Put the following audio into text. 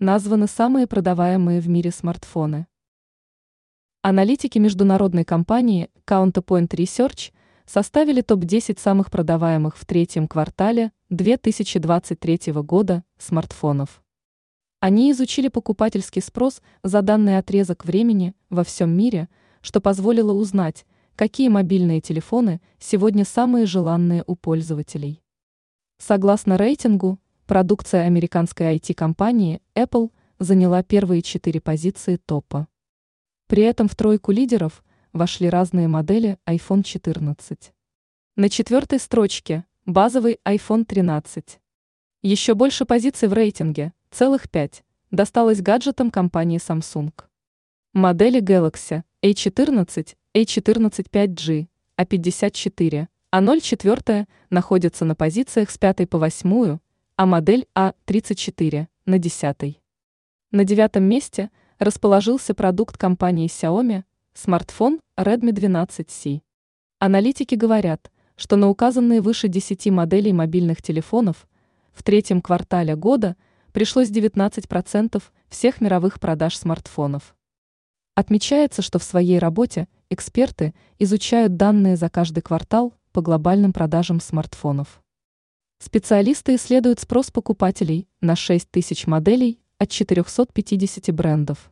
Названы самые продаваемые в мире смартфоны. Аналитики международной компании Counterpoint Research составили топ-10 самых продаваемых в третьем квартале 2023 года смартфонов. Они изучили покупательский спрос за данный отрезок времени во всем мире, что позволило узнать, какие мобильные телефоны сегодня самые желанные у пользователей. Согласно рейтингу, продукция американской IT-компании Apple заняла первые четыре позиции топа. При этом в тройку лидеров вошли разные модели iPhone 14. На четвертой строчке базовый iPhone 13. Еще больше позиций в рейтинге, целых пять, досталось гаджетам компании Samsung. Модели Galaxy A14, A14 5G, A54, А04 находятся на позициях с 5 по 8, а модель А34 на 10. На девятом месте – расположился продукт компании Xiaomi – смартфон Redmi 12C. Аналитики говорят, что на указанные выше 10 моделей мобильных телефонов в третьем квартале года пришлось 19% всех мировых продаж смартфонов. Отмечается, что в своей работе эксперты изучают данные за каждый квартал по глобальным продажам смартфонов. Специалисты исследуют спрос покупателей на 6 тысяч моделей от 450 брендов.